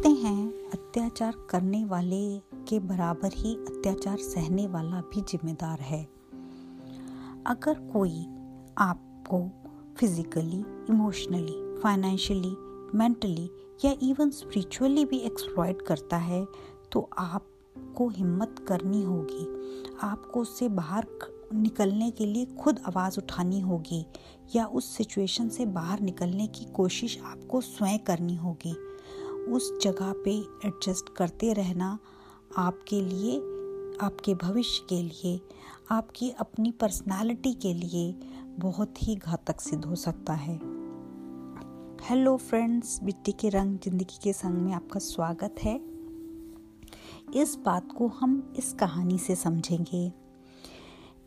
कहते हैं, अत्याचार करने वाले के बराबर ही अत्याचार सहने वाला भी जिम्मेदार है। अगर कोई आपको फिजिकली इमोशनली फाइनेंशियली मेंटली या इवन स्पिरिचुअली भी एक्सप्लॉयट करता है तो आपको हिम्मत करनी होगी। आपको उससे बाहर निकलने के लिए खुद आवाज़ उठानी होगी या उस सिचुएशन से बाहर निकलने की कोशिश आपको स्वयं करनी होगी। उस जगह पे एडजस्ट करते रहना आपके लिए, आपके भविष्य के लिए, आपकी अपनी पर्सनालिटी के लिए बहुत ही घातक सिद्ध हो सकता है। हेलो फ्रेंड्स मिट्टी के रंग ज़िंदगी के संग में आपका स्वागत है। इस बात को हम इस कहानी से समझेंगे।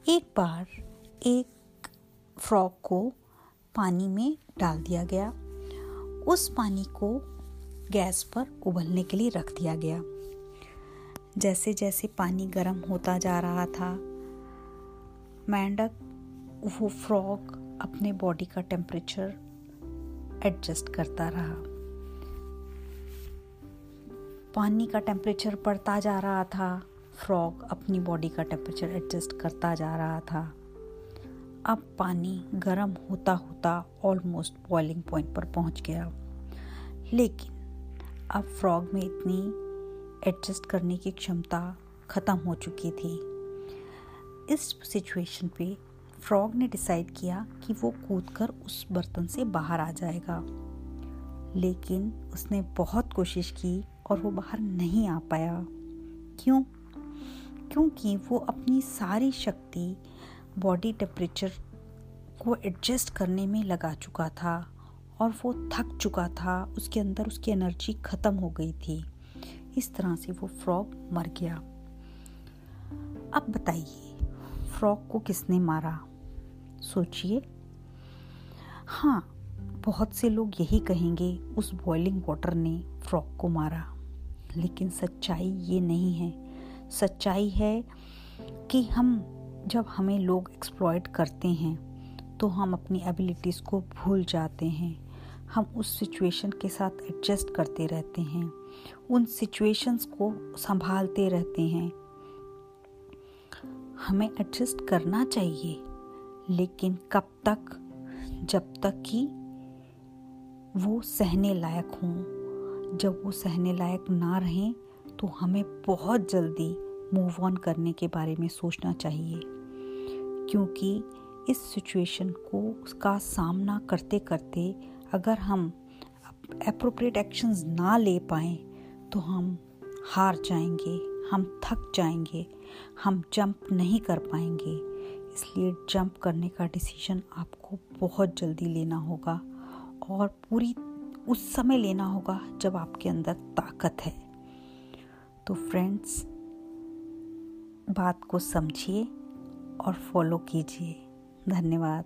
एक बार एक फ्रॉक को पानी में डाल दिया गया। उस पानी को गैस पर उबलने के लिए रख दिया गया। जैसे जैसे पानी गर्म होता जा रहा था, मेंढक, वो फ्रॉक अपने बॉडी का टेम्परेचर एडजस्ट करता रहा। पानी का टेम्परेचर बढ़ता जा रहा था, फ्रॉग अपनी बॉडी का टेम्परेचर एडजस्ट करता जा रहा था। अब पानी गर्म होता होता ऑलमोस्ट बॉइलिंग पॉइंट पर पहुँच गया। लेकिन अब फ्रॉग में इतनी एडजस्ट करने की क्षमता ख़त्म हो चुकी थी। इस सिचुएशन पे फ्रॉग ने डिसाइड किया कि वो कूदकर उस बर्तन से बाहर आ जाएगा। लेकिन उसने बहुत कोशिश की और वो बाहर नहीं आ पाया। क्यों? क्योंकि वो अपनी सारी शक्ति बॉडी टेम्परेचर को एडजस्ट करने में लगा चुका था। और वो थक चुका था, उसके अंदर उसकी एनर्जी ख़त्म हो गई थी। इस तरह से वो फ्रॉग मर गया। अब बताइए, फ्रॉग को किसने मारा? सोचिए। हाँ बहुत से लोग यही कहेंगे, उस बॉइलिंग वाटर ने फ्रॉक को मारा। लेकिन सच्चाई ये नहीं है। सच्चाई है कि हम, जब हमें लोग एक्सप्लॉयट करते हैं तो हम अपनी एबिलिटीज़ को भूल जाते हैं। हम उस सिचुएशन के साथ एडजस्ट करते रहते हैं। उन सिचुएशंस को संभालते रहते हैं। हमें एडजस्ट करना चाहिए। लेकिन कब तक? जब तक कि वो सहने लायक हों। जब वो सहने लायक ना रहें तो हमें बहुत जल्दी मूव ऑन करने के बारे में सोचना चाहिए। क्योंकि इस सिचुएशन को उसका सामना करते करते अगर हम अप्रोप्रिएट एक्शंस ना ले पाए तो हम हार जाएँगे, हम थक जाएँगे, हम जंप नहीं कर पाएँगे। इसलिए जंप करने का डिसीज़न आपको बहुत जल्दी लेना होगा और पूरी, उस समय लेना होगा जब आपके अंदर ताकत है। तो फ्रेंड्स बात को समझिए और फॉलो कीजिए। धन्यवाद।